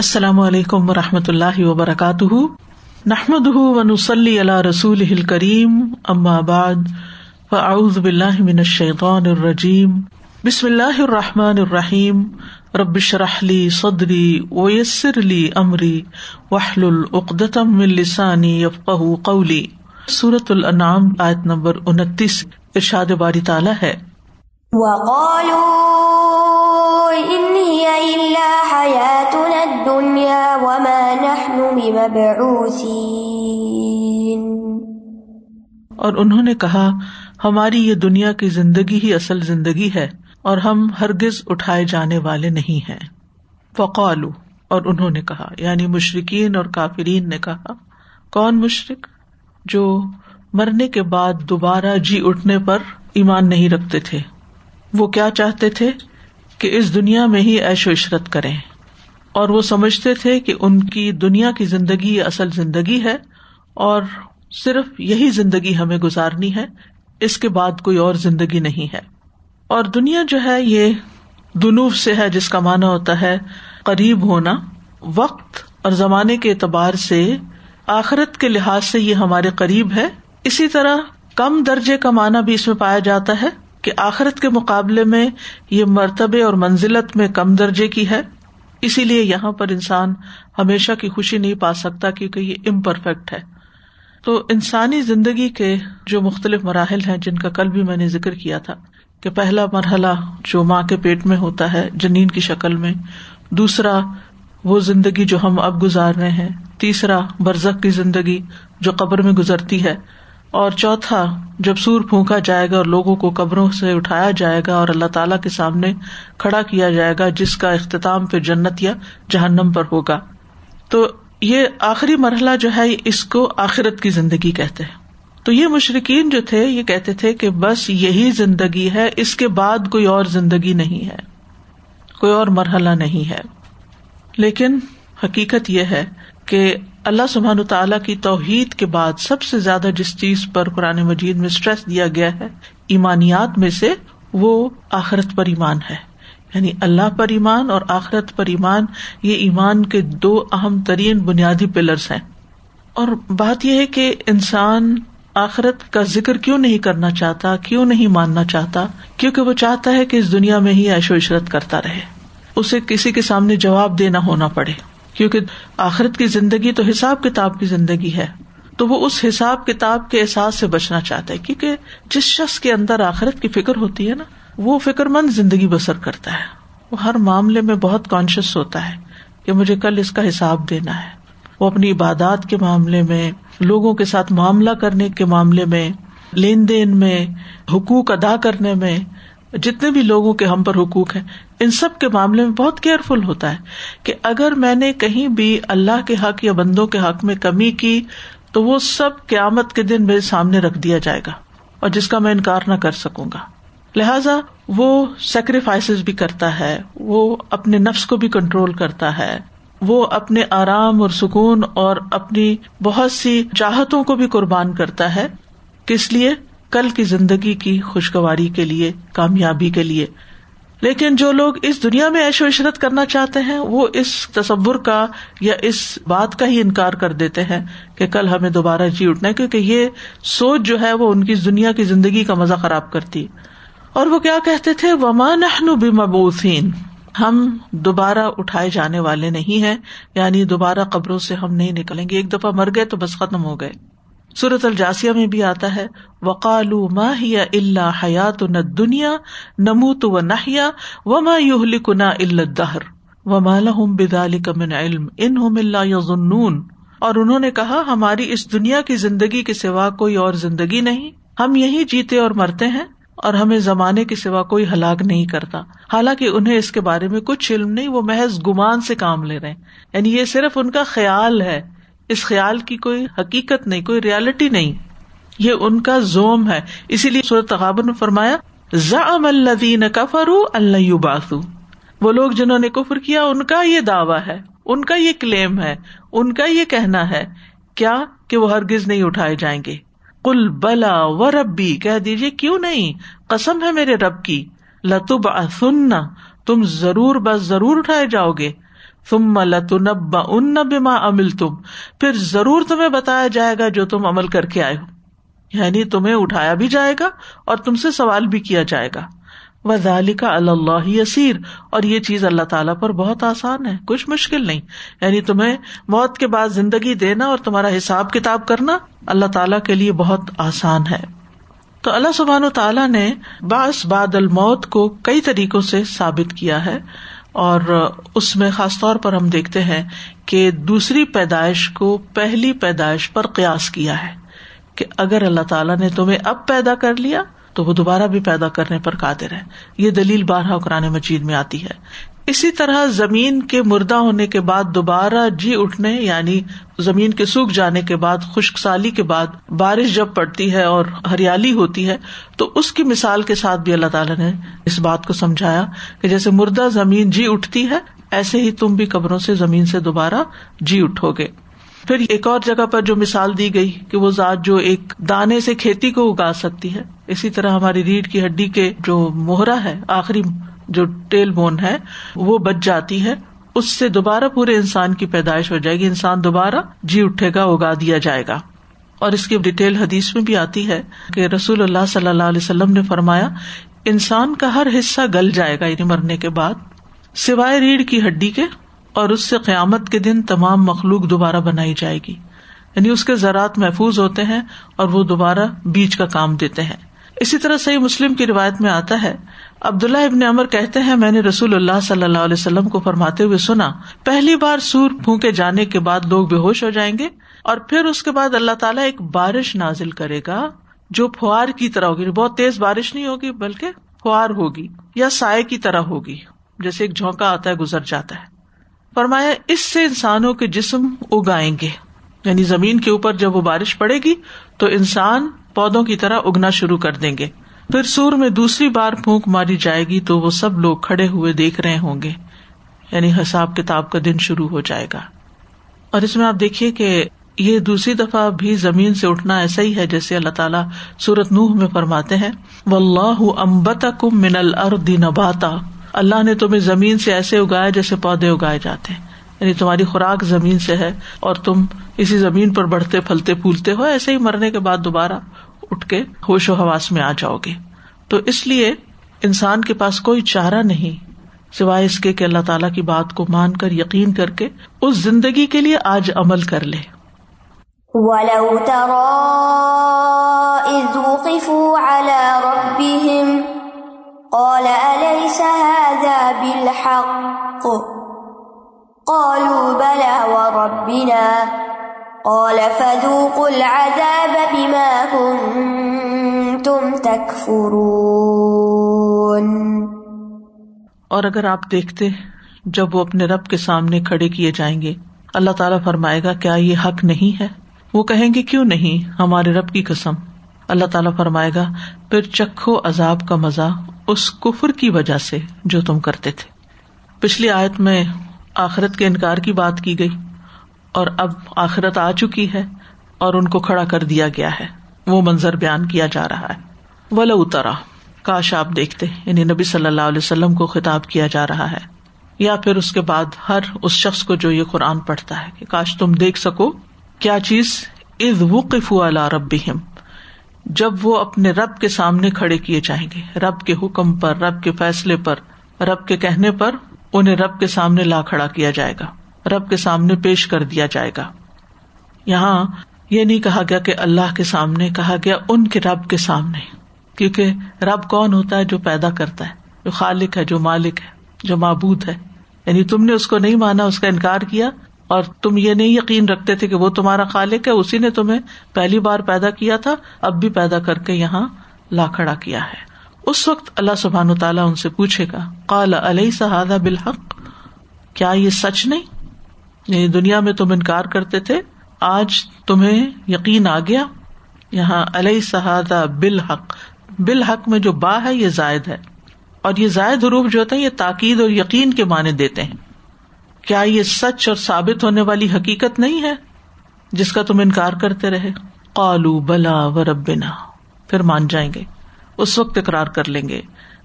السلام علیکم و رحمۃ اللہ وبرکاتہ۔ نحمد ونسلی علیہ رسول کریم امآباد فاعوذ باللہ من الشیطان الرجیم۔ بسم اللہ الرحمٰن الرحیم۔ ربش رحلی صدری ویسر علی عمری وحل العقدم السانی یفق قولی۔ صورت الانعام، آیت نمبر انتیس، ارشاد باری تعالیٰ ہے۔ اور انہوں نے کہا، ہماری یہ دنیا کی زندگی ہی اصل زندگی ہے اور ہم ہرگز اٹھائے جانے والے نہیں ہیں۔ فقالو اور انہوں نے کہا یعنی مشرقین اور کافرین نے کہا، کون مشرق جو مرنے کے بعد دوبارہ جی اٹھنے پر ایمان نہیں رکھتے تھے۔ وہ کیا چاہتے تھے کہ اس دنیا میں ہی ایش و عشرت کریں اور وہ سمجھتے تھے کہ ان کی دنیا کی زندگی اصل زندگی ہے اور صرف یہی زندگی ہمیں گزارنی ہے، اس کے بعد کوئی اور زندگی نہیں ہے۔ اور دنیا جو ہے، یہ دنوف سے ہے، جس کا مانا ہوتا ہے قریب ہونا، وقت اور زمانے کے اعتبار سے آخرت کے لحاظ سے یہ ہمارے قریب ہے۔ اسی طرح کم درجے کا مانا بھی اس میں پایا جاتا ہے۔ کہ آخرت کے مقابلے میں یہ مرتبے اور منزلت میں کم درجے کی ہے، اسی لیے یہاں پر انسان ہمیشہ کی خوشی نہیں پا سکتا کیونکہ یہ امپرفیکٹ ہے۔ تو انسانی زندگی کے جو مختلف مراحل ہیں، جن کا کل بھی میں نے ذکر کیا تھا، کہ پہلا مرحلہ جو ماں کے پیٹ میں ہوتا ہے، جنین کی شکل میں، دوسرا وہ زندگی جو ہم اب گزار رہے ہیں، تیسرا برزخ کی زندگی جو قبر میں گزرتی ہے۔ اور چوتھا، جب سور پھونکا جائے گا اور لوگوں کو قبروں سے اٹھایا جائے گا اور اللہ تعالی کے سامنے کھڑا کیا جائے گا، جس کا اختتام پھر جنت یا جہنم پر ہوگا۔ تو یہ آخری مرحلہ جو ہے، اس کو آخرت کی زندگی کہتے ہیں۔ تو یہ مشرقین جو تھے، یہ کہتے تھے کہ بس یہی زندگی ہے، اس کے بعد کوئی اور زندگی نہیں ہے۔ کوئی اور مرحلہ نہیں ہے۔ لیکن حقیقت یہ ہے کہ اللہ سبحان تعالیٰ کی توحید کے بعد سب سے زیادہ جس چیز پر قرآن مجید میں اسٹریس دیا گیا ہے، ایمانیات میں سے وہ آخرت پر ایمان ہے۔ یعنی اللہ پر ایمان اور آخرت پر ایمان، یہ ایمان کے دو اہم ترین بنیادی پلرس ہیں۔ اور بات یہ ہے کہ انسان آخرت کا ذکر کیوں نہیں کرنا چاہتا، کیوں نہیں ماننا چاہتا؟ کیونکہ وہ چاہتا ہے کہ اس دنیا میں ہی ایش و عشرت کرتا رہے۔ اسے کسی کے سامنے جواب دینا ہونا پڑے۔ کیونکہ آخرت کی زندگی تو حساب کتاب کی زندگی ہے، تو وہ اس حساب کتاب کے احساس سے بچنا چاہتا ہے، کیونکہ جس شخص کے اندر آخرت کی فکر ہوتی ہے نا، وہ فکر مند زندگی بسر کرتا ہے۔ وہ ہر معاملے میں بہت کانشیس ہوتا ہے کہ مجھے کل اس کا حساب دینا ہے۔ وہ اپنی عبادات کے معاملے میں، لوگوں کے ساتھ معاملہ کرنے کے معاملے میں، لین دین میں، حقوق ادا کرنے میں جتنے بھی لوگوں کے ہم پر حقوق ہیں، ان سب کے معاملے میں بہت کیئرفل ہوتا ہے کہ اگر میں نے کہیں بھی اللہ کے حق یا بندوں کے حق میں کمی کی، تو وہ سب قیامت کے دن میرے سامنے رکھ دیا جائے گا اور جس کا میں انکار نہ کر سکوں گا۔ لہذا وہ سیکریفائس بھی کرتا ہے، وہ اپنے نفس کو بھی کنٹرول کرتا ہے۔ وہ اپنے آرام اور سکون اور اپنی بہت سی چاہتوں کو بھی قربان کرتا ہے۔ کس لیے؟ کل کی زندگی کی خوشگواری کے لیے، کامیابی کے لیے۔ لیکن جو لوگ اس دنیا میں ایش و عشرت کرنا چاہتے ہیں، وہ اس تصور کا یا اس بات کا ہی انکار کر دیتے ہیں کہ کل ہمیں دوبارہ جی اٹھنا ہے، کیونکہ یہ سوچ جو ہے وہ ان کی دنیا کی زندگی کا مزہ خراب کرتی۔ اور وہ کیا کہتے تھے؟ ومان بمبوسین ہم دوبارہ اٹھائے جانے والے نہیں ہیں یعنی دوبارہ قبروں سے ہم نہیں نکلیں گے، ایک دفعہ مر گئے تو بس ختم ہو گئے۔ سورت الجاسیہ میں بھی آتا ہے وقال ماہیا اللہ حیات نہ دنیا نموت و نہیا و ما یوہلی کنا دہر و مالحم بدال کمن علم ان اللہ یون اور انہوں نے کہا، ہماری اس دنیا کی زندگی کے سوا کوئی اور زندگی نہیں۔ ہم یہی جیتے اور مرتے ہیں اور ہمیں زمانے کے سوا کوئی ہلاک نہیں کرتا۔ حالانکہ انہیں اس کے بارے میں کچھ علم نہیں، وہ محض گمان سے کام لے رہے یعنی یہ صرف ان کا خیال ہے۔ اس خیال کی کوئی حقیقت نہیں، کوئی ریالٹی نہیں۔ یہ ان کا زوم ہے۔ اسی لیے صورت تغابر نے فرمایا زم الدین کفرو اللہ باسو وہ لوگ جنہوں نے کفر کیا، ان کا یہ دعویٰ ہے، ان کا یہ کلیم ہے، ان کا یہ کہنا ہے، کیا کہ وہ ہرگز نہیں اٹھائے جائیں گے؟ کل بلا و ربی کہہ دیجیے کیوں نہیں؟ قسم ہے میرے رب کی۔ لتب سننا تم ضرور بس ضرور اٹھائے جاؤ گے۔ تم لتنب ان بما امل تم پھر ضرور تمہیں بتایا جائے گا جو تم عمل کر کے آئے ہو۔ یعنی تمہیں اٹھایا بھی جائے گا اور تم سے سوال بھی کیا جائے گا۔ وزال کا اللہ یسیر اور یہ چیز اللہ تعالیٰ پر بہت آسان ہے، کچھ مشکل نہیں۔ یعنی تمہیں موت کے بعد زندگی دینا اور تمہارا حساب کتاب کرنا اللہ تعالیٰ کے لیے بہت آسان ہے۔ تو اللہ سبحان و تعالیٰ نے باس باد الموت کو کئی طریقوں سے ثابت کیا ہے۔ اور اس میں خاص طور پر ہم دیکھتے ہیں کہ دوسری پیدائش کو پہلی پیدائش پر قیاس کیا ہے کہ اگر اللہ تعالیٰ نے تمہیں اب پیدا کر لیا تو وہ دوبارہ بھی پیدا کرنے پر قادر ہے۔ یہ دلیل بارہ قرآن مجید میں آتی ہے۔ اسی طرح زمین کے مردہ ہونے کے بعد دوبارہ جی اٹھنے یعنی زمین کے سوکھ جانے کے بعد، خشک سالی کے بعد بارش جب پڑتی ہے اور ہریالی ہوتی ہے، تو اس کی مثال کے ساتھ بھی اللہ تعالیٰ نے اس بات کو سمجھایا کہ جیسے مردہ زمین جی اٹھتی ہے، ایسے ہی تم بھی قبروں سے زمین سے دوبارہ جی اٹھو گے۔ پھر ایک اور جگہ پر جو مثال دی گئی کہ وہ ذات جو ایک دانے سے کھیتی کو اگا سکتی ہے، اسی طرح ہماری ریڑھ کی ہڈی کے جو موہرا ہے، آخری جو ٹیل بون ہے، وہ بچ جاتی ہے۔ اس سے دوبارہ پورے انسان کی پیدائش ہو جائے گی۔ انسان دوبارہ جی اٹھے گا، اگا دیا جائے گا۔ اور اس کی ڈیٹیل حدیث میں بھی آتی ہے کہ رسول اللہ صلی اللہ علیہ وسلم نے فرمایا، انسان کا ہر حصہ گل جائے گا یعنی مرنے کے بعد، سوائے ریڑھ کی ہڈی کے، اور اس سے قیامت کے دن تمام مخلوق دوبارہ بنائی جائے گی۔ یعنی اس کے زراعت محفوظ ہوتے ہیں اور وہ دوبارہ بیج کا کام دیتے ہیں۔ اسی طرح صحیح مسلم کی روایت میں آتا ہے، عبداللہ ابن امر کہتے ہیں، میں نے رسول اللہ صلی اللہ علیہ وسلم کو فرماتے ہوئے سنا، پہلی بار سور پھونکے جانے کے بعد لوگ بے ہوش ہو جائیں گے، اور پھر اس کے بعد اللہ تعالیٰ ایک بارش نازل کرے گا، جو فوار کی طرح ہوگی یعنی بہت تیز بارش نہیں ہوگی، بلکہ فوار ہوگی، یا سائے کی طرح ہوگی، جیسے ایک جھونکا آتا ہے، گزر جاتا ہے۔ فرمایا، اس سے انسانوں کے جسم اگائیں گے یعنی زمین کے اوپر جب وہ بارش پڑے گی، تو انسان پودوں کی طرح اگنا شروع کر دیں گے۔ پھر سور میں دوسری بار پھونک ماری جائے گی تو وہ سب لوگ کھڑے ہوئے دیکھ رہے ہوں گے۔ یعنی حساب کتاب کا دن شروع ہو جائے گا۔ اور اس میں آپ دیکھیے کہ یہ دوسری دفعہ بھی زمین سے اٹھنا ایسا ہی ہے جیسے اللہ تعالیٰ سورت نوح میں فرماتے ہیں۔ و اللہ امبت کم من الرد نباتا۔ اللہ نے تمہیں زمین سے ایسے اگایا جیسے پودے اگائے جاتے ہیں۔ یعنی تمہاری خوراک زمین سے ہے اور تم اسی زمین پر بڑھتے پھلتے پھولتے ہو، ایسے ہی مرنے کے بعد دوبارہ اٹھ کے ہوش و حواس میں آ جاؤ گے۔ تو اس لیے انسان کے پاس کوئی چارہ نہیں، سوائے اس کے کہ اللہ تعالیٰ کی بات کو مان کر، یقین کر کے اس زندگی کے لیے آج عمل کر لے۔ قال أليس هذا بالحق؟ قالوا بلى وربنا۔ قال فذوقوا العذاب بما كنتم تكفرون. اور اگر آپ دیکھتے جب وہ اپنے رب کے سامنے کھڑے کیے جائیں گے، اللہ تعالیٰ فرمائے گا، کیا یہ حق نہیں ہے؟ وہ کہیں گے، کیوں نہیں؟ ہمارے رب کی قسم۔ اللہ تعالیٰ فرمائے گا، پھر چکھو عذاب کا مزہ اس کفر کی وجہ سے جو تم کرتے تھے۔ پچھلی آیت میں آخرت کے انکار کی بات کی گئی۔ اور اب آخرت آ چکی ہے اور ان کو کھڑا کر دیا گیا ہے۔ وہ منظر بیان کیا جا رہا ہے۔ ولا اترا کاش آپ دیکھتے۔ یعنی نبی صلی اللہ علیہ وسلم کو خطاب کیا جا رہا ہے۔ یا پھر اس کے بعد ہر اس شخص کو جو یہ قرآن پڑھتا ہے کہ کاش تم دیکھ سکو۔ کیا چیز؟ از وقف رب جب وہ اپنے رب کے سامنے کھڑے کیے جائیں گے۔ رب کے حکم پر، رب کے فیصلے پر، رب کے کہنے پر، انہیں رب کے سامنے لا کھڑا کیا جائے گا۔ رب کے سامنے پیش کر دیا جائے گا۔ یہاں یہ نہیں کہا گیا کہ اللہ کے سامنے، کہا گیا ان کے رب کے سامنے۔ کیونکہ رب کون ہوتا ہے جو پیدا کرتا ہے، جو خالق ہے، جو مالک ہے، جو معبود ہے۔ یعنی تم نے اس کو نہیں مانا، اس کا انکار کیا۔ اور تم یہ نہیں یقین رکھتے تھے کہ وہ تمہارا خالق ہے، اسی نے تمہیں پہلی بار پیدا کیا تھا، اب بھی پیدا کر کے یہاں لا کھڑا کیا ہے۔ اس وقت اللہ سبحان تعالیٰ ان سے پوچھے گا کالا علیہ صحادہ بالحق؟ کیا یہ سچ نہیں؟ یعنی دنیا میں تم انکار کرتے تھے، آج تمہیں یقین آ گیا۔ یہاں علیہ صحادہ بالحق۔ بالحق میں جو با ہے، یہ زائد ہے۔ اور یہ زائد حروف جو ہوتا ہے یہ تاکید اور یقین کے معنی دیتے ہیں۔ کیا یہ سچ اور ثابت ہونے والی حقیقت نہیں ہے، جس کا تم انکار کرتے رہے؟ قالو بلا و ربنا پھر مان جائیں گے۔ اس وقت اقرار کر لیں گے۔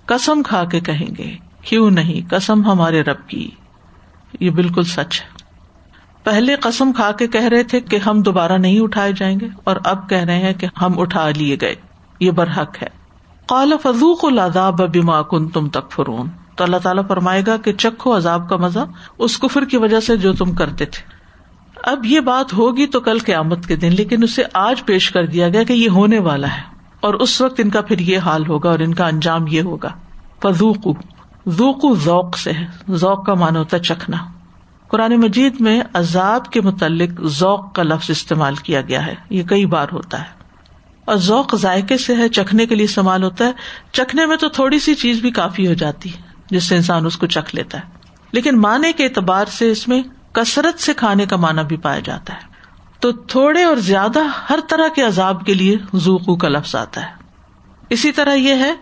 کسم کھا کے کہیں گے، کیوں نہیں؟ کسم ہمارے رب کی۔ یہ بالکل سچ ہے۔ پہلے قسم کھا کے کہہ رہے تھے کہ ہم دوبارہ نہیں اٹھائے جائیں گے اور اب کہہ رہے ہیں کہ ہم اٹھا لیے گئے۔ یہ برحق ہے۔ قال فضوق العذاب بما کنتم تکفرون۔ تو اللہ تعالیٰ فرمائے گا کہ چکھو عذاب کا مزہ اس کفر کی وجہ سے جو تم کرتے تھے۔ اب یہ بات ہوگی تو کل قیامت کے دن، لیکن اسے آج پیش کر دیا گیا کہ یہ ہونے والا ہے۔ اور اس وقت ان کا پھر یہ حال ہوگا اور ان کا انجام یہ ہوگا۔ فضوق ذوق ذوق سے ہے۔ ذوق کا مان ہوتا ہے چکھنا۔ قرآن مجید میں عذاب کے متعلق ذوق کا لفظ استعمال کیا گیا ہے۔ یہ کئی بار ہوتا ہے۔ اور ذوق ذائقے سے ہے، چکھنے کے لیے استعمال ہوتا ہے۔ چکھنے میں تو تھوڑی سی چیز بھی کافی ہو جاتی ہے، جس سے انسان اس کو چکھ لیتا ہے۔ لیکن معنی کے اعتبار سے اس میں کثرت سے کھانے کا معنی بھی پایا جاتا ہے۔ تو تھوڑے اور زیادہ ہر طرح کے عذاب کے لیے زوکو کا لفظ آتا ہے۔ اسی طرح یہ ہے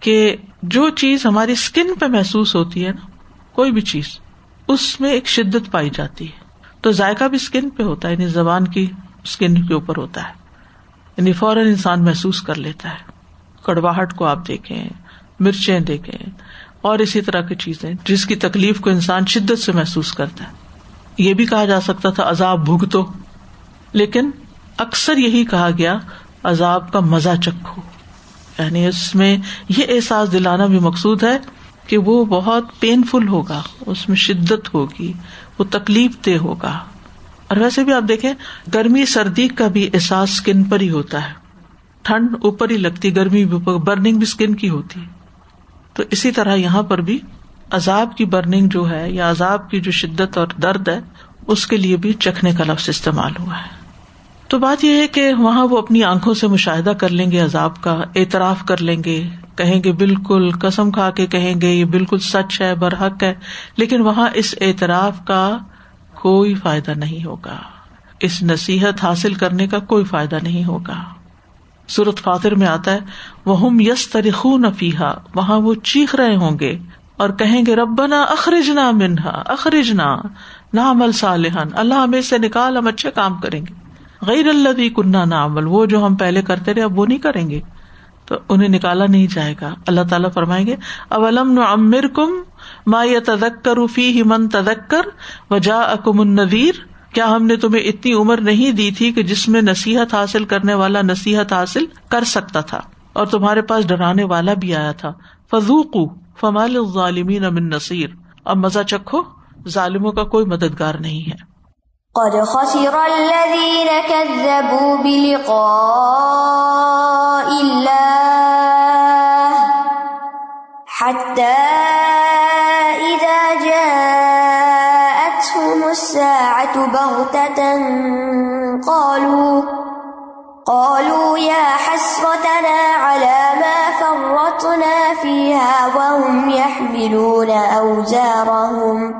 کہ جو چیز ہماری اسکن پہ محسوس ہوتی ہے نا، کوئی بھی چیز اس میں ایک شدت پائی جاتی ہے۔ تو ذائقہ بھی اسکن پہ ہوتا ہے یعنی زبان کی اسکن کے اوپر ہوتا ہے۔ یعنی فوراً انسان محسوس کر لیتا ہے۔ کڑواہٹ کو آپ دیکھیں، مرچیں دیکھیں، اور اسی طرح کی چیزیں جس کی تکلیف کو انسان شدت سے محسوس کرتا ہے۔ یہ بھی کہا جا سکتا تھا، عذاب بھگتو۔ لیکن اکثر یہی کہا گیا، عذاب کا مزہ چکھو۔ یعنی اس میں یہ احساس دلانا بھی مقصود ہے۔ کہ وہ بہت پین فل ہوگا، اس میں شدت ہوگی، وہ تکلیف دہ ہوگا۔ اور ویسے بھی آپ دیکھیں، گرمی سردی کا بھی احساس اسکن پر ہی ہوتا ہے۔ ٹھنڈ اوپر ہی لگتی، گرمی بھی برننگ بھی اسکن کی ہوتی۔ ہے تو اسی طرح یہاں پر بھی عذاب کی برننگ جو ہے یا عذاب کی جو شدت اور درد ہے، اس کے لیے بھی چکھنے کا لفظ استعمال ہوا ہے۔ تو بات یہ ہے کہ وہاں وہ اپنی آنکھوں سے مشاہدہ کر لیں گے، عذاب کا اعتراف کر لیں گے۔ کہیں گے بالکل قسم کھا کے کہیں گے یہ بالکل سچ ہے، برحق ہے، لیکن وہاں اس اعتراف کا کوئی فائدہ نہیں ہوگا۔ اس نصیحت حاصل کرنے کا کوئی فائدہ نہیں ہوگا۔ سورت فاتر میں آتا ہے وہ ہم یس تریخو نفیحا وہاں وہ چیخ رہے ہوں گے اور کہیں گے، ربنا اخرجنا منہا اخرجنا نہ عمل صالحن اللہ ہمیں سے نکال، ہم اچھے کام کریں گے۔ غیر اللہ کنہ نہ عمل وہ جو ہم پہلے کرتے رہے، اب وہ نہیں کریں گے۔ تو انہیں نکالا نہیں جائے گا۔ اللہ تعالیٰ فرمائیں گے اب علم نمر کم ما یا تدک کر فی من تدک کر وجا اکم النویر کیا ہم نے تمہیں اتنی عمر نہیں دی تھی کہ جس میں نصیحت حاصل کرنے والا نصیحت حاصل کر سکتا تھا، اور تمہارے پاس ڈرانے والا بھی آیا تھا۔ فضوق فمال ظالمین امن نصیر۔ اب مزہ چکھو، ظالموں کا کوئی مددگار نہیں ہے۔ قد خسر الذين كذبوا بلقاء الله حتى إذا جاءتهم الساعة بغتة قالوا قالوا يا حسرتنا على ما فرطنا فيها وهم يحملون أوزارهم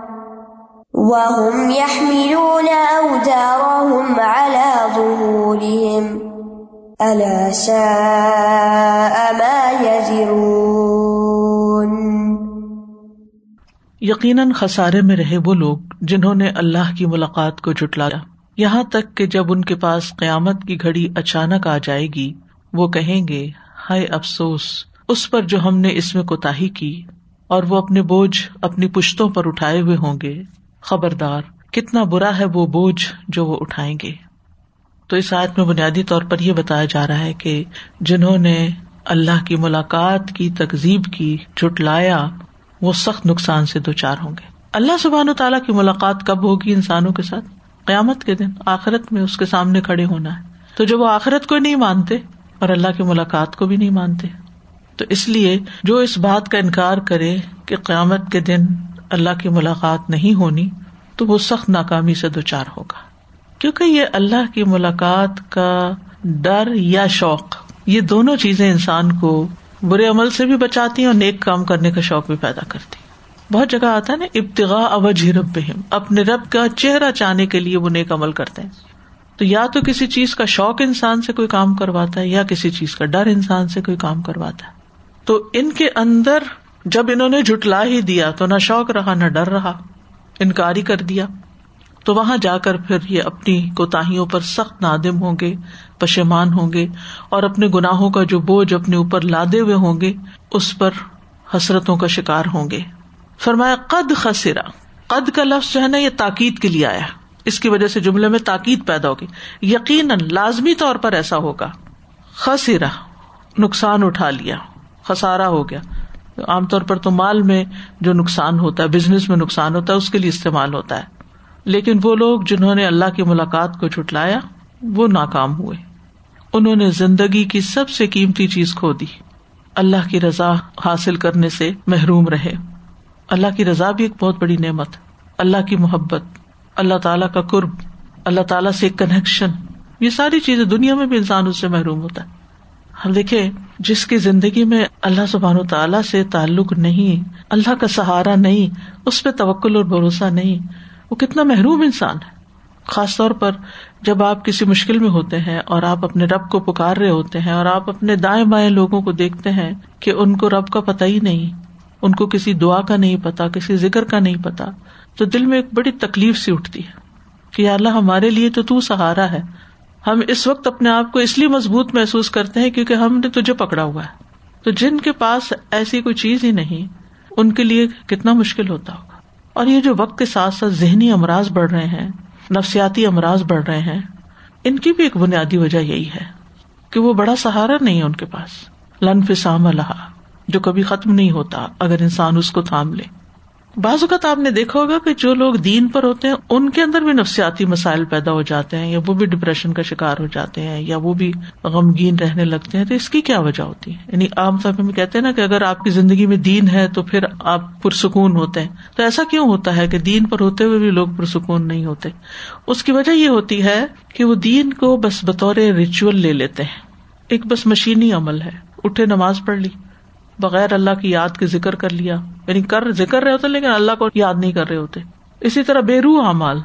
وهم يحملون أوزارهم على ظهورهم ألا ساء ما يزرون یقیناً خسارے میں رہے وہ لوگ جنہوں نے اللہ کی ملاقات کو جٹلایا یہاں تک کہ جب ان کے پاس قیامت کی گھڑی اچانک آ جائے گی، وہ کہیں گے، ہائے افسوس، اس پر جو ہم نے اس میں کوتا کی، اور وہ اپنے بوجھ اپنی پشتوں پر اٹھائے ہوئے ہوں گے۔ خبردار، کتنا برا ہے وہ بوجھ جو وہ اٹھائیں گے۔ تو اس آیت میں بنیادی طور پر یہ بتایا جا رہا ہے کہ جنہوں نے اللہ کی ملاقات کی تقزیب کی جٹلایا وہ سخت نقصان سے دو چار ہوں گے۔ اللہ سبحان و تعالیٰ کی ملاقات کب ہوگی انسانوں کے ساتھ؟ قیامت کے دن۔ آخرت میں اس کے سامنے کھڑے ہونا ہے۔ تو جب وہ آخرت کو نہیں مانتے اور اللہ کی ملاقات کو بھی نہیں مانتے، تو اس لیے جو اس بات کا انکار کرے کہ قیامت کے دن اللہ کی ملاقات نہیں ہونی، تو وہ سخت ناکامی سے دو چار ہوگا۔ کیونکہ یہ اللہ کی ملاقات کا ڈر یا شوق، یہ دونوں چیزیں انسان کو برے عمل سے بھی بچاتی ہیں اور نیک کام کرنے کا شوق بھی پیدا کرتی بہت جگہ آتا ہے نا ابتغا اوج رب اپنے رب کا چہرہ چاہنے کے لیے وہ نیک عمل کرتے ہیں۔ تو یا تو کسی چیز کا شوق انسان سے کوئی کام کرواتا ہے، یا کسی چیز کا ڈر انسان سے کوئی کام کرواتا ہے۔ تو ان کے اندر جب انہوں نے جٹلا ہی دیا تو نہ شوق رہا، نہ ڈر رہا، انکاری کر دیا۔ تو وہاں جا کر پھر یہ اپنی کوتاہیوں پر سخت نادم ہوں گے پشمان ہوں گے اور اپنے گناہوں کا جو بوجھ اپنے اوپر لادے ہوئے ہوں گے، اس پر حسرتوں کا شکار ہوں گے۔ فرمایا، قد خسرا۔ قد کا لفظ جو ہے نا، یہ تاکید کے لیے آیا۔ اس کی وجہ سے جملے میں تاکید پیدا ہوگی۔ یقیناً لازمی طور پر ایسا ہوگا۔ خسرا، نقصان اٹھا لیا۔ خسارا ہو گیا۔ عام طور پر تو مال میں جو نقصان ہوتا ہے، بزنس میں نقصان ہوتا ہے، اس کے لیے استعمال ہوتا ہے۔ لیکن وہ لوگ جنہوں نے اللہ کی ملاقات کو چٹلایا وہ ناکام ہوئے۔ انہوں نے زندگی کی سب سے قیمتی چیز کھو دی۔ اللہ کی رضا حاصل کرنے سے محروم رہے۔ اللہ کی رضا بھی ایک بہت بڑی نعمت۔ اللہ کی محبت، اللہ تعالیٰ کا قرب، اللہ تعالیٰ سے ایک کنیکشن یہ ساری چیزیں دنیا میں بھی انسان اس سے محروم ہوتا ہے۔ ہم دیکھے جس کی زندگی میں اللہ سبحان و تعالیٰ سے تعلق نہیں، اللہ کا سہارا نہیں، اس پہ توکل اور بھروسہ نہیں وہ کتنا محروم انسان ہے۔ خاص طور پر جب آپ کسی مشکل میں ہوتے ہیں اور آپ اپنے رب کو پکار رہے ہوتے ہیں اور آپ اپنے دائیں بائیں لوگوں کو دیکھتے ہیں کہ ان کو رب کا پتا ہی نہیں، ان کو کسی دعا کا نہیں پتا کسی ذکر کا نہیں پتا تو دل میں ایک بڑی تکلیف سی اٹھتی ہے کہ اللہ ہمارے لیے تو تو سہارا ہے۔ ہم اس وقت اپنے آپ کو اس لیے مضبوط محسوس کرتے ہیں کیونکہ ہم نے تجھے پکڑا ہوا ہے۔ تو جن کے پاس ایسی کوئی چیز ہی نہیں، ان کے لیے کتنا مشکل ہوتا ہوگا اور یہ جو وقت کے ساتھ ساتھ ذہنی امراض بڑھ رہے ہیں، نفسیاتی امراض بڑھ رہے ہیں، ان کی بھی ایک بنیادی وجہ یہی ہے کہ وہ بڑا سہارا نہیں ہے ان کے پاس۔ لنفسام اللہ جو کبھی ختم نہیں ہوتا اگر انسان اس کو تھام لے۔ بعض اوقات آپ نے دیکھا ہوگا کہ جو لوگ دین پر ہوتے ہیں، ان کے اندر بھی نفسیاتی مسائل پیدا ہو جاتے ہیں، یا وہ بھی ڈپریشن کا شکار ہو جاتے ہیں، یا وہ بھی غمگین رہنے لگتے ہیں، تو اس کی کیا وجہ ہوتی ہے؟ یعنی عام طور پہ کہتے ہیں نا کہ اگر آپ کی زندگی میں دین ہے تو پھر آپ پرسکون ہوتے ہیں۔ تو ایسا کیوں ہوتا ہے کہ دین پر ہوتے ہوئے بھی لوگ پرسکون نہیں ہوتے؟ اس کی وجہ یہ ہوتی ہے کہ وہ دین کو بس بطور ریچول لے لیتے ہیں۔ ایک بس مشینی عمل ہے۔ اٹھے نماز پڑھ لی۔ بغیر اللہ کی یاد کے ذکر کر لیا۔ یعنی کر ذکر رہے ہوتے لیکن اللہ کو یاد نہیں کر رہے ہوتے۔ اسی طرح بے روح امال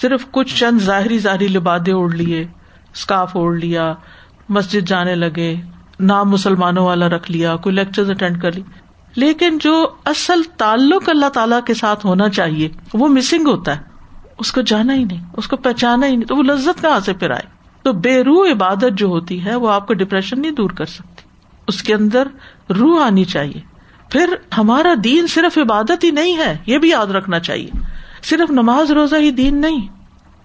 صرف کچھ چند ظاہری ظاہری لبادے اوڑھ لیے اسکاف اوڑھ لیا، مسجد جانے لگے، نام مسلمانوں والا رکھ لیا، کوئی لیکچر اٹینڈ کر لی۔ لیکن جو اصل تعلق اللہ تعالی کے ساتھ ہونا چاہیے، وہ مسنگ ہوتا ہے۔ اس کو جانا ہی نہیں، اس کو پہچانا ہی نہیں، تو وہ لذت کہاں سے پھر آئے؟ تو بے روح عبادت جو ہوتی ہے، وہ آپ کو ڈپریشن نہیں دور کر سکتی۔ اس کے اندر روح آنی چاہیے۔ پھر ہمارا دین صرف عبادت ہی نہیں ہے، یہ بھی یاد رکھنا چاہیے۔ صرف نماز روزہ ہی دین نہیں۔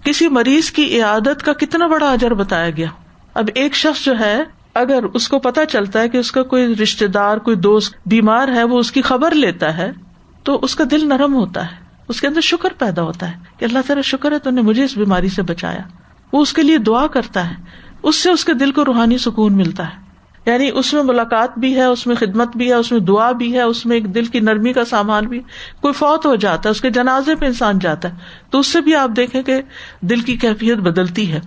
کسی مریض کی عیادت کا کتنا بڑا اجر بتایا گیا۔ اب ایک شخص جو ہے، اگر اس کو پتا چلتا ہے کہ اس کا کوئی رشتے دار، کوئی دوست بیمار ہے، وہ اس کی خبر لیتا ہے، تو اس کا دل نرم ہوتا ہے۔ اس کے اندر شکر پیدا ہوتا ہے کہ اللہ تعالیٰ شکر ہے، تو نے مجھے اس بیماری سے بچایا۔ وہ اس کے لیے دعا کرتا ہے۔ اس سے اس کے دل کو روحانی سکون ملتا ہے۔ یعنی اس میں ملاقات بھی ہے، اس میں خدمت بھی ہے، اس میں دعا بھی ہے، اس میں ایک دل کی نرمی کا سامان بھی کوئی فوت ہو جاتا ہے، اس کے جنازے پہ انسان جاتا ہے۔ تو اس سے بھی آپ دیکھیں کہ دل کی کیفیت بدلتی ہے۔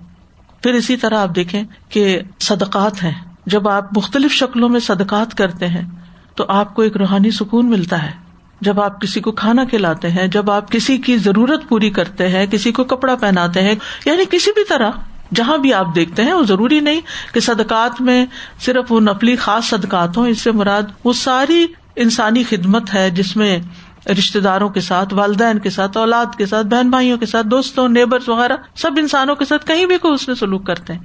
پھر اسی طرح آپ دیکھیں کہ صدقات ہیں۔ جب آپ مختلف شکلوں میں صدقات کرتے ہیں، تو آپ کو ایک روحانی سکون ملتا ہے۔ جب آپ کسی کو کھانا کھلاتے ہیں، جب آپ کسی کی ضرورت پوری کرتے ہیں، کسی کو کپڑا پہناتے ہیں یعنی کسی بھی طرح جہاں بھی آپ دیکھتے ہیں، وہ ضروری نہیں کہ صدقات میں صرف وہ نفلی خاص صدقات ہوں، اس سے مراد وہ ساری انسانی خدمت ہے جس میں رشتے داروں کے ساتھ، والدین کے ساتھ، اولاد کے ساتھ، بہن بھائیوں کے ساتھ، دوستوں نیبر وغیرہ، سب انسانوں کے ساتھ کہیں بھی کوئی اس نے سلوک کرتے ہیں۔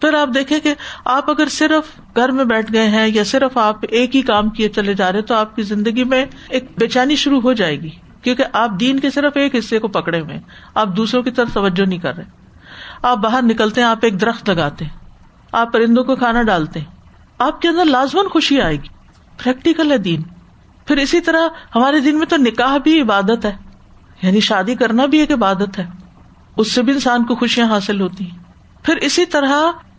پھر آپ دیکھیں کہ آپ اگر صرف گھر میں بیٹھ گئے ہیں یا صرف آپ ایک ہی کام کیے چلے جا رہے تو آپ کی زندگی میں ایک بےچانی شروع ہو جائے گی۔ کیونکہ آپ دین کے صرف ایک حصے کو پکڑے ہوئے آپ دوسروں کی طرف توجہ نہیں کر رہے۔ آپ باہر نکلتے ہیں، آپ ایک درخت لگاتے آپ پرندوں کو کھانا ڈالتے آپ کے اندر لازمن خوشی آئے گی۔ پریکٹیکل ہے دین۔ پھر اسی طرح ہمارے دن میں تو نکاح بھی عبادت ہے یعنی شادی کرنا بھی ایک عبادت ہے۔ اس سے بھی انسان کو خوشیاں حاصل ہوتی ہیں۔ پھر اسی طرح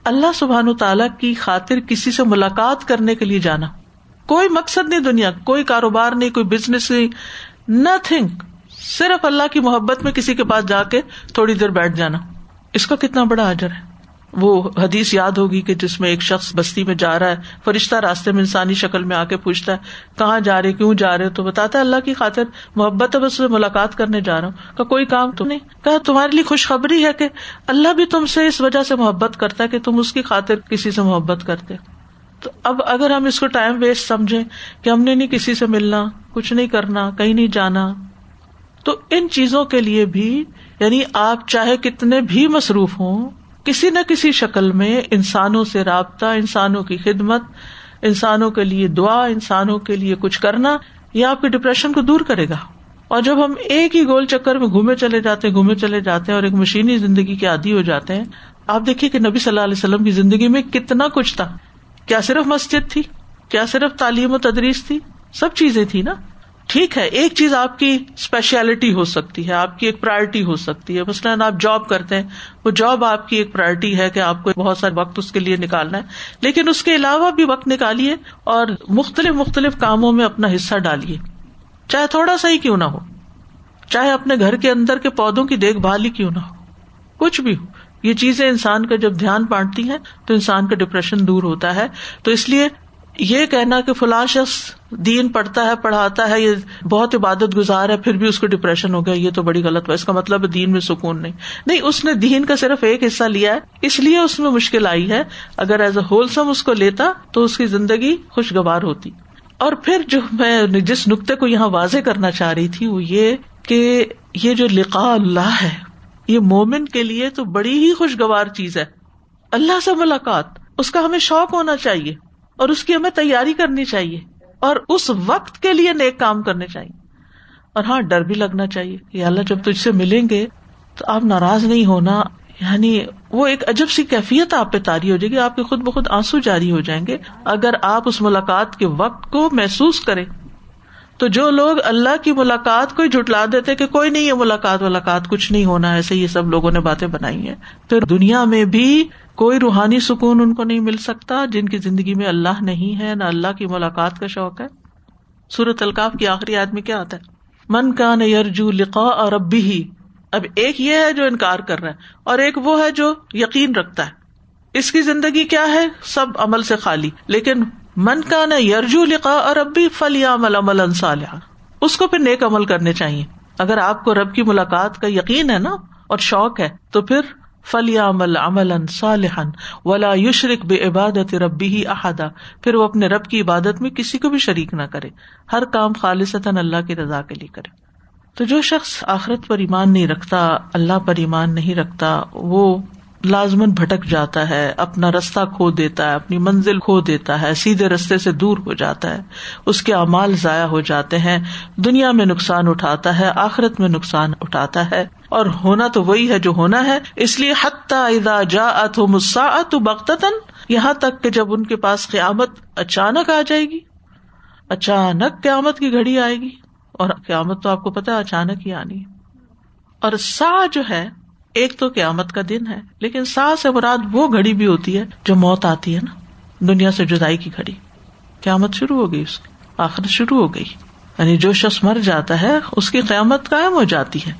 اللہ سبحان تعالی کی خاطر کسی سے ملاقات کرنے کے لیے جانا۔ کوئی مقصد نہیں دنیا، کوئی کاروبار نہیں، کوئی بزنس نہیں نتنگ صرف اللہ کی محبت میں کسی کے پاس جا کے تھوڑی دیر بیٹھ جانا۔ اس کا کتنا بڑا اجر ہے؟ وہ حدیث یاد ہوگی کہ جس میں ایک شخص بستی میں جا رہا ہے، فرشتہ راستے میں انسانی شکل میں آ کے پوچھتا ہے، کہاں جا رہے، کیوں جا رہے تو بتاتا ہے اللہ کی خاطر، محبت ہے، بس ملاقات کرنے جا رہا ہوں۔ کہ کوئی کام تو نہیں؟ کہا، تمہارے لیے خوشخبری ہے کہ اللہ بھی تم سے اس وجہ سے محبت کرتا ہے کہ تم اس کی خاطر کسی سے محبت کرتے تو اب اگر ہم اس کو ٹائم ویسٹ سمجھے کہ ہم نے نہیں کسی سے ملنا، کچھ نہیں کرنا، کہیں نہیں جانا، تو ان چیزوں کے لیے بھی یعنی آپ چاہے کتنے بھی مصروف ہوں، کسی نہ کسی شکل میں انسانوں سے رابطہ، انسانوں کی خدمت، انسانوں کے لیے دعا، انسانوں کے لیے کچھ کرنا، یہ آپ کے ڈپریشن کو دور کرے گا۔ اور جب ہم ایک ہی گول چکر میں گھومے چلے جاتے ہیں، گھومے چلے جاتے ہیں اور ایک مشینی زندگی کے عادی ہو جاتے ہیں، آپ دیکھیے کہ نبی صلی اللہ علیہ وسلم کی زندگی میں کتنا کچھ تھا۔ کیا صرف مسجد تھی؟ کیا صرف تعلیم و تدریس تھی؟ سب چیزیں تھی نا۔ ٹھیک ہے، ایک چیز آپ کی اسپیشلٹی ہو سکتی ہے، آپ کی ایک پرائرٹی ہو سکتی ہے۔ مثلاً آپ جاب کرتے ہیں، وہ جاب آپ کی ایک پرائرٹی ہے کہ آپ کو بہت سارے وقت اس کے لیے نکالنا ہے۔ لیکن اس کے علاوہ بھی وقت نکالیے اور مختلف مختلف کاموں میں اپنا حصہ ڈالیے۔ چاہے تھوڑا سا ہی کیوں نہ ہو، چاہے اپنے گھر کے اندر کے پودوں کی دیکھ بھال ہی کیوں نہ ہو، کچھ بھی ہو۔ یہ چیزیں انسان کا جب دھیان بانٹتی ہیں تو انسان کا ڈپریشن دور ہوتا ہے۔ تو اس لیے یہ کہنا کہ فلاں شخص دین پڑھتا ہے، پڑھاتا ہے، یہ بہت عبادت گزار ہے، پھر بھی اس کو ڈپریشن ہو گیا، یہ تو بڑی غلط ہے۔ اس کا مطلب ہے دین میں سکون نہیں۔ نہیں، اس نے دین کا صرف ایک حصہ لیا ہے، اس لیے اس میں مشکل آئی ہے۔ اگر ایز اے ہولسم اس کو لیتا تو اس کی زندگی خوشگوار ہوتی۔ اور پھر جو میں جس نقطے کو یہاں واضح کرنا چاہ رہی تھی، وہ یہ کہ یہ جو لقاء اللہ ہے، یہ مومن کے لیے تو بڑی ہی خوشگوار چیز ہے۔ اللہ سے ملاقات، اس کا ہمیں شوق ہونا چاہیے۔ اور اس کی ہمیں تیاری کرنی چاہیے اور اس وقت کے لیے نیک کام کرنے چاہیے اور ہاں ڈر بھی لگنا چاہیے کہ اللہ جب تجھ سے ملیں گے تو آپ ناراض نہیں ہونا یعنی وہ ایک عجب سی کیفیت آپ پہ تاری ہو جائے گی، آپ کے خود بخود آنسو جاری ہو جائیں گے۔ اگر آپ اس ملاقات کے وقت کو محسوس کریں تو جو لوگ اللہ کی ملاقات کو جٹلا دیتے کہ کوئی نہیں ہے ملاقات ملاقات کچھ نہیں ہونا، ایسے یہ سب لوگوں نے باتیں بنائی ہیں۔ پھر دنیا میں بھی کوئی روحانی سکون ان کو نہیں مل سکتا جن کی زندگی میں اللہ نہیں ہے، نہ اللہ کی ملاقات کا شوق ہے۔ سورت القاف کی آخری آدمی کیا آتا ہے؟ من کا یرجو لقا اور ابھی ہی اب ایک یہ ہے جو انکار کر رہا ہے اور ایک وہ ہے جو یقین رکھتا ہے۔ اس کی زندگی کیا ہے؟ سب عمل سے خالی۔ لیکن من کا نہ یرجو لقا اور ابھی فل یا عمل عمل انصالح اس کو پھر نیک عمل کرنے چاہیے۔ اگر آپ کو رب کی ملاقات کا یقین ہے نا اور شوق ہے، تو پھر فلی عمل عمل ولا یشرق بے عبادت ربی ہی احدا۔ پھر وہ اپنے رب کی عبادت میں کسی کو بھی شریک نہ کرے۔ ہر کام خالص اللہ کی رضا کے لیے کرے۔ تو جو شخص آخرت پر ایمان نہیں رکھتا، اللہ پر ایمان نہیں رکھتا، وہ لازمن بھٹک جاتا ہے، اپنا رستہ کھو دیتا ہے، اپنی منزل کھو دیتا ہے، سیدھے رستے سے دور ہو جاتا ہے، اس کے اعمال ضائع ہو جاتے ہیں، دنیا میں نقصان اٹھاتا ہے، آخرت میں نقصان اٹھاتا ہے۔ اور ہونا تو وہی ہے جو ہونا ہے، اس لیے اذا جا ات بختن یہاں تک کہ جب ان کے پاس قیامت اچانک آ جائے گی۔ اچانک قیامت کی گھڑی آئے گی۔ اور قیامت تو آپ کو پتا اچانک ہی آنی اور سا جو ہے ایک تو قیامت کا دن ہے، لیکن سا سے مراد وہ گھڑی بھی ہوتی ہے جو موت آتی ہے نا، دنیا سے جدائی کی گھڑی۔ قیامت شروع ہو گئی اس کی آخر شروع ہو گئی۔ یعنی جو شخص مر جاتا ہے، اس کی قیامت قائم ہو جاتی ہے۔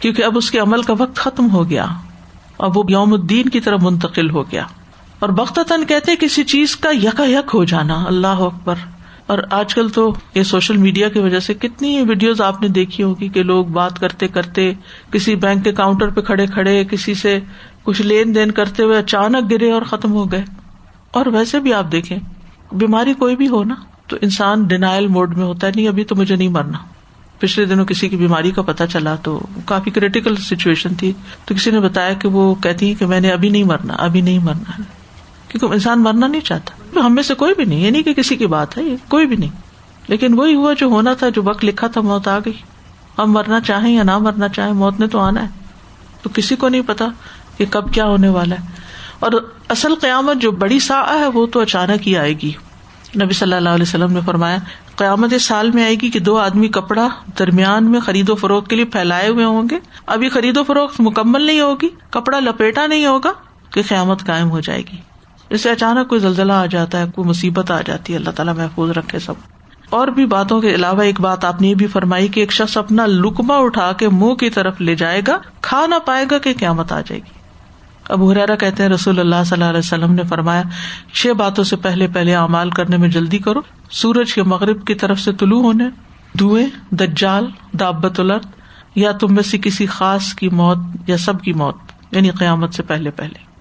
کیونکہ اب اس کے عمل کا وقت ختم ہو گیا۔ اب وہ یوم الدین کی طرف منتقل ہو گیا۔ اور بختن کہتے کسی چیز کا یکا یک ہو جانا۔ اللہ اکبر۔ اور آج کل تو یہ سوشل میڈیا کی وجہ سے کتنی ویڈیوز آپ نے دیکھی ہوگی کہ لوگ بات کرتے کرتے کسی بینک کے کاؤنٹر پہ کھڑے کھڑے، کسی سے کچھ لین دین کرتے ہوئے اچانک گرے اور ختم ہو گئے۔ اور ویسے بھی آپ دیکھیں، بیماری کوئی بھی ہو نا، تو انسان ڈینائل موڈ میں ہوتا ہے، نہیں، ابھی تو مجھے نہیں مرنا۔ پچھلے دنوں کسی کی بیماری کا پتا چلا تو کافی کریٹیکل سچویشن تھی۔ تو کسی نے بتایا کہ وہ کہتی کہ میں نے ابھی نہیں مرنا، ابھی نہیں مرنا۔ کیونکہ انسان مرنا نہیں چاہتا۔ ہم میں سے کوئی بھی نہیں، یہ نہیں کہ کسی کی بات ہے، یہ کوئی بھی نہیں۔ لیکن وہی ہوا جو ہونا تھا، جو وقت لکھا تھا، موت آ گئی۔ ہم مرنا چاہیں یا نہ مرنا چاہیں، موت نے تو آنا ہے۔ تو کسی کو نہیں پتا کہ کب کیا ہونے والا ہے۔ اور اصل قیامت جو بڑی سا ہے، وہ تو اچانک ہی آئے گی۔ نبی صلی اللہ علیہ وسلم نے فرمایا، قیامت اس سال میں آئے گی کہ دو آدمی کپڑا درمیان میں خرید و فروخت کے لیے پھیلائے ہوئے ہوں گے۔ ابھی خرید و فروخت مکمل نہیں ہوگی، کپڑا لپیٹا نہیں ہوگا کہ قیامت قائم ہو جائے گی۔ جیسے اچانک کوئی زلزلہ آ جاتا ہے، کوئی مصیبت آ جاتی ہے، اللہ تعالیٰ محفوظ رکھے سب۔ اور بھی باتوں کے علاوہ ایک بات آپ نے یہ بھی فرمائی کہ ایک شخص اپنا لکما اٹھا کے منہ کی طرف لے جائے گا، کھا نہ پائے گا کہ قیامت آ جائے گی۔ اب حرارا کہتے ہیں، رسول اللہ صلی اللہ علیہ وسلم نے فرمایا، چھ باتوں سے پہلے پہلے اعمال کرنے میں جلدی کرو۔ سورج کے مغرب کی طرف سے طلوع ہونے، دھوئیں، دجال، دابت الرد یا تم میں سے کسی خاص کی موت یا سب کی موت یعنی قیامت سے پہلے پہلے۔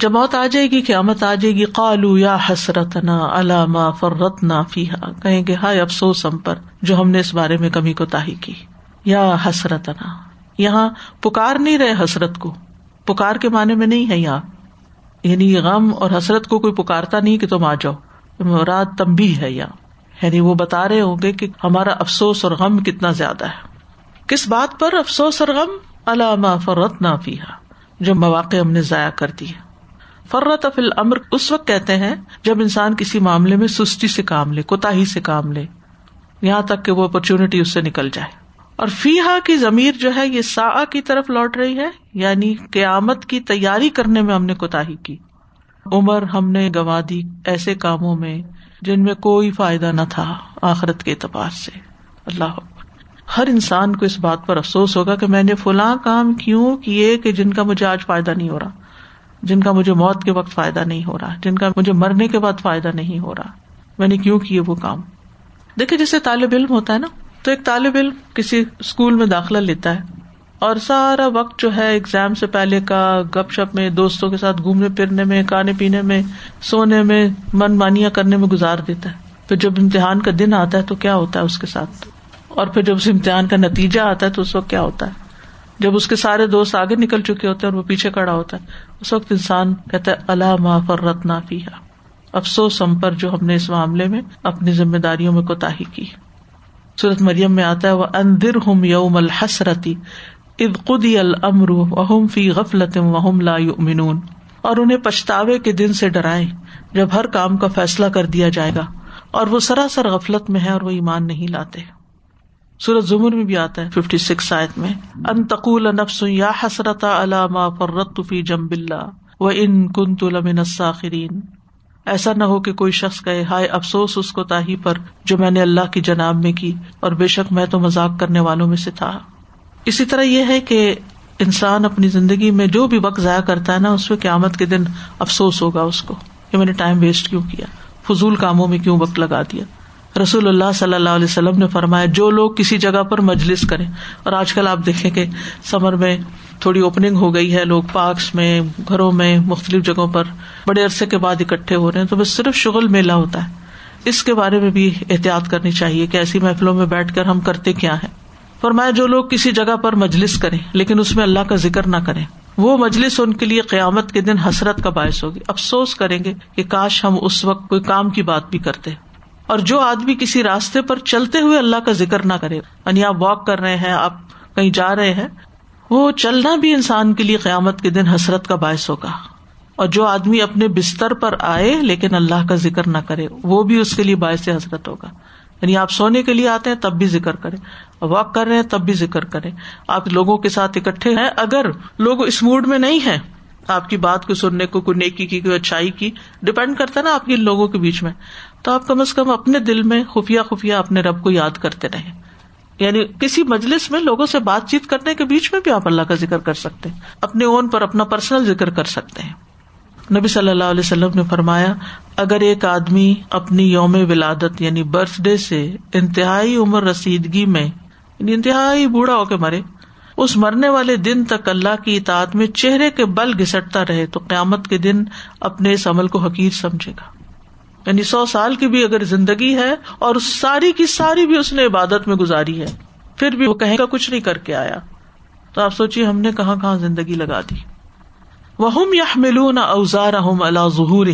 جب موت آ جائے گی، قیامت آ جائے گی قالو یا حسرت نا علامہ فرت نا فیحا کہیں گے، ہائے افسوس ہم پر جو ہم نے اس بارے میں کمی کو تاہی کی۔ یا حسرت نا یہاں پکار نہیں رہے حسرت کو۔ پکار کے معنی میں نہیں ہے یہاں۔ یعنی غم اور حسرت کو کوئی پکارتا نہیں کہ تم آ جاؤ۔ مراد تمبی ہے یہاں۔ یعنی وہ بتا رہے ہوں گے کہ ہمارا افسوس اور غم کتنا زیادہ ہے۔ کس بات پر افسوس اور غم؟ علامہ فرت نہ جو مواقع ہم نے ضائع کر دی فرت افل امر اس وقت کہتے ہیں جب انسان کسی معاملے میں سستی سے کام لے کوتا ہی سے کام لے، یہاں تک کہ وہ اپرچونٹی اس سے نکل جائے۔ اور فی ہا کی ضمیر جو ہے، یہ سا کی طرف لوٹ رہی ہے یعنی قیامت کی تیاری کرنے میں ہم نے کوتا کی۔ عمر ہم نے گوا دی ایسے کاموں میں جن میں کوئی فائدہ نہ تھا آخرت کے اعتبار سے۔ اللہ۔ ہر انسان کو اس بات پر افسوس ہوگا کہ میں نے فلاں کام کیوں کیے کہ جن کا مجھے آج فائدہ نہیں ہو رہا۔ جن کا مجھے موت کے وقت فائدہ نہیں ہو رہا، جن کا مجھے مرنے کے بعد فائدہ نہیں ہو رہا۔ میں نے کیوں کیے وہ کام؟ دیکھے جیسے طالب علم ہوتا ہے نا، تو ایک طالب علم کسی اسکول میں داخلہ لیتا ہے اور سارا وقت جو ہے اگزام سے پہلے کا، گپ شپ میں، دوستوں کے ساتھ گھومنے پھرنے میں، کھانے پینے میں، سونے میں، من مانیاں کرنے میں گزار دیتا ہے۔ پھر جب امتحان کا دن آتا ہے تو کیا ہوتا ہے اس کے ساتھ؟ اور پھر جب اس امتحان کا نتیجہ آتا ہے تو اس وقت کیا ہوتا ہے؟ جب اس کے سارے دوست آگے نکل چکے ہوتے ہیں اور وہ پیچھے کڑا ہوتا ہے، اس وقت انسان کہتا ہے اللہ ما فرت نہ افسوس ہم پر جو ہم نے اس معاملے میں اپنی ذمہ داریوں میں کوتا کی۔ سورت مریم میں آتا ہے وہ اندر ہوں یوم الحسرتی اد قدی المر وہم فی غفلت وہم لا یؤمنون اور انہیں پچھتاوے کے دن سے ڈرائے جب ہر کام کا فیصلہ کر دیا جائے گا۔ اور وہ سراسر غفلت میں ہے اور وہ ایمان نہیں لاتے۔ سورت زمر میں بھی آتا ہے ففٹی سکس آیت میں۔ انتقول نفس یا حسرت علامہ فرت فی جم بلّہ و ان کن تلمن الساخرین۔ ایسا نہ ہو کہ کوئی شخص کہے، ہائے افسوس، اس کو تاہی پر جو میں نے اللہ کی جناب میں کی، اور بے شک میں تو مذاق کرنے والوں میں سے تھا۔ اسی طرح یہ ہے کہ انسان اپنی زندگی میں جو بھی وقت ضائع کرتا ہے نا، اس میں قیامت کے دن افسوس ہوگا اس کو، کہ میں نے ٹائم ویسٹ کیوں کیا؟ فضول کاموں میں کیوں وقت لگا دیا؟ رسول اللہ صلی اللہ علیہ وسلم نے فرمایا، جو لوگ کسی جگہ پر مجلس کریں، اور آج کل آپ دیکھیں کہ سمر میں تھوڑی اوپننگ ہو گئی ہے، لوگ پارکس میں، گھروں میں، مختلف جگہوں پر بڑے عرصے کے بعد اکٹھے ہو رہے ہیں، تو بس صرف شغل میلہ ہوتا ہے۔ اس کے بارے میں بھی احتیاط کرنی چاہیے کہ ایسی محفلوں میں بیٹھ کر ہم کرتے کیا ہیں۔ فرمایا، جو لوگ کسی جگہ پر مجلس کریں، لیکن اس میں اللہ کا ذکر نہ کریں، وہ مجلس ان کے لیے قیامت کے دن حسرت کا باعث ہوگی۔ افسوس کریں گے کہ کاش ہم اس وقت کوئی کام کی بات بھی کرتے۔ اور جو آدمی کسی راستے پر چلتے ہوئے اللہ کا ذکر نہ کرے یعنی آپ واک کر رہے ہیں، آپ کہیں جا رہے ہیں، وہ چلنا بھی انسان کے لیے قیامت کے دن حسرت کا باعث ہوگا۔ اور جو آدمی اپنے بستر پر آئے لیکن اللہ کا ذکر نہ کرے، وہ بھی اس کے لیے باعث حسرت ہوگا۔ یعنی آپ سونے کے لیے آتے ہیں تب بھی ذکر کرے واک کر رہے ہیں تب بھی ذکر کرے آپ لوگوں کے ساتھ اکٹھے ہیں، اگر لوگ اس موڈ میں نہیں ہے آپ کی بات کو سننے کو کوئی نیکی کی کوئی اچھائی کی ڈپینڈ کرتا ہے نا آپ کے لوگوں کے بیچ میں۔ تو آپ کم از کم اپنے دل میں خفیہ خفیہ اپنے رب کو یاد کرتے رہے یعنی کسی مجلس میں لوگوں سے بات چیت کرنے کے بیچ میں بھی آپ اللہ کا ذکر کر سکتے ہیں۔ اپنے اون پر اپنا پرسنل ذکر کر سکتے ہیں۔ نبی صلی اللہ علیہ وسلم نے فرمایا، اگر ایک آدمی اپنی یوم ولادت یعنی برتھ ڈے سے انتہائی عمر رسیدگی میں یعنی انتہائی بوڑھا ہو کے مرے، اس مرنے والے دن تک اللہ کی اطاعت میں چہرے کے بل گھسٹتا رہے، تو قیامت کے دن اپنے اس عمل کو حقیر سمجھے گا۔ یعنی سو سال کی بھی اگر زندگی ہے اور ساری کی ساری بھی اس نے عبادت میں گزاری ہے، پھر بھی وہ کہیں کا کچھ نہیں کر کے آیا۔ تو آپ سوچیے ہم نے کہاں کہاں زندگی لگا دی۔ وہ یا ملون اوزار اللہ ظہور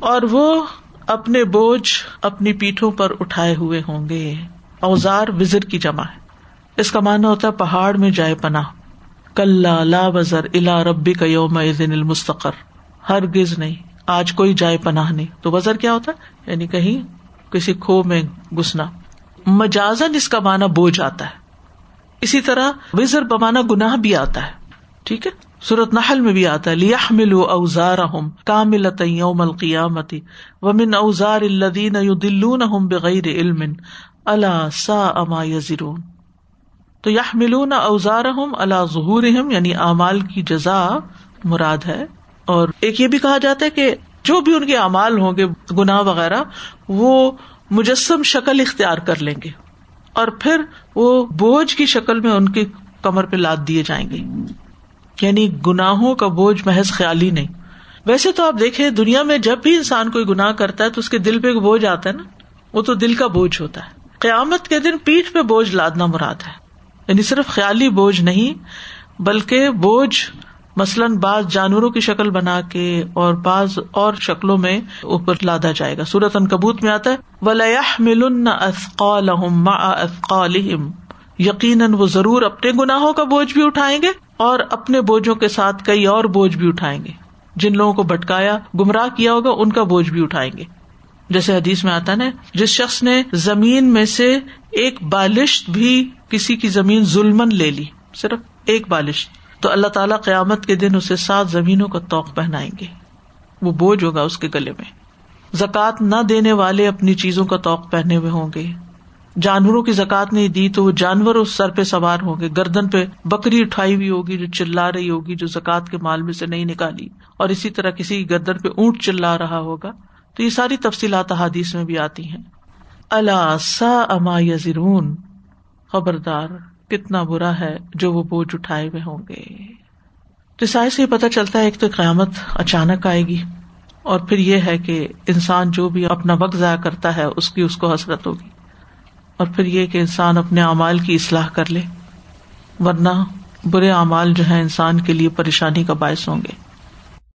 اور وہ اپنے بوجھ اپنی پیٹھوں پر اٹھائے ہوئے ہوں گے۔ اوزار وزر کی جمع ہے۔ اس کا ماننا ہوتا ہے پہاڑ میں جائے پناہ۔ کل لا وزر الا ربی کا یوم المستقر۔ ہر گز نہیں۔ آج کوئی جائے پناہ نہیں۔ تو وزر کیا ہوتا ہے؟ یعنی کہیں کسی کھو میں گسنا مجازن اس کا مانا بوجھ آتا ہے۔ اسی طرح وزر بمانا گناہ بھی آتا ہے۔ ٹھیک ہے؟ سورت نحل میں بھی آتا ہے۔ لیا ملو اوزار ہوں کامل یوم القیامتی ومن اوزار الدین دلون بغیر علم اللہ سا اما یزرون۔ تو یہ ملون اوزار ہوں اللہ ظہور یعنی اعمال کی جزا مراد ہے۔ اور ایک یہ بھی کہا جاتا ہے کہ جو بھی ان کے اعمال ہوں گے، گناہ وغیرہ، وہ مجسم شکل اختیار کر لیں گے۔ اور پھر وہ بوجھ کی شکل میں ان کی کمر پہ لاد دیے جائیں گے۔ یعنی گناہوں کا بوجھ محض خیالی نہیں۔ ویسے تو آپ دیکھیں، دنیا میں جب بھی انسان کوئی گناہ کرتا ہے تو اس کے دل پہ بوجھ آتا ہے نا۔ وہ تو دل کا بوجھ ہوتا ہے۔ قیامت کے دن پیٹ پہ بوجھ لادنا مراد ہے۔ یعنی صرف خیالی بوجھ نہیں، بلکہ بوجھ مثلاً بعض جانوروں کی شکل بنا کے اور بعض اور شکلوں میں اوپر لادا جائے گا۔ سورت ان کبوت میں آتا ہے ولیح ملن اثقال یقیناً وہ ضرور اپنے گناہوں کا بوجھ بھی اٹھائیں گے اور اپنے بوجھوں کے ساتھ کئی اور بوجھ بھی اٹھائیں گے۔ جن لوگوں کو بھٹکایا، گمراہ کیا ہوگا، ان کا بوجھ بھی اٹھائیں گے۔ جیسے حدیث میں آتا نا، جس شخص نے زمین میں سے ایک بالش بھی کسی کی زمین ظلمن لے لی، صرف ایک بالش تو اللہ تعالیٰ قیامت کے دن اسے سات زمینوں کا توق پہنائیں گے۔ وہ بوجھ ہوگا اس کے گلے میں۔ زکات نہ دینے والے اپنی چیزوں کا توق پہنے ہوئے ہوں گے۔ جانوروں کی زکات نہیں دی تو وہ جانور اس سر پہ سوار ہوں گے۔ گردن پہ بکری اٹھائی ہوئی ہوگی جو چلا رہی ہوگی، جو زکات کے مال میں سے نہیں نکالی۔ اور اسی طرح کسی گردن پہ اونٹ چلا رہا ہوگا۔ تو یہ ساری تفصیلات حادیث میں بھی آتی ہیں۔ اللہ سا اما یزرون، خبردار۔ کتنا برا ہے جو وہ بوجھ اٹھائے ہوئے ہوں گے۔ تو سائز سے پتا چلتا ہے ایک تو قیامت اچانک آئے گی اور پھر یہ ہے کہ انسان جو بھی اپنا وقت ضائع کرتا ہے، اس کی اس کو حسرت ہوگی۔ اور پھر یہ کہ انسان اپنے اعمال کی اصلاح کر لے، ورنہ برے اعمال جو ہے انسان کے لیے پریشانی کا باعث ہوں گے۔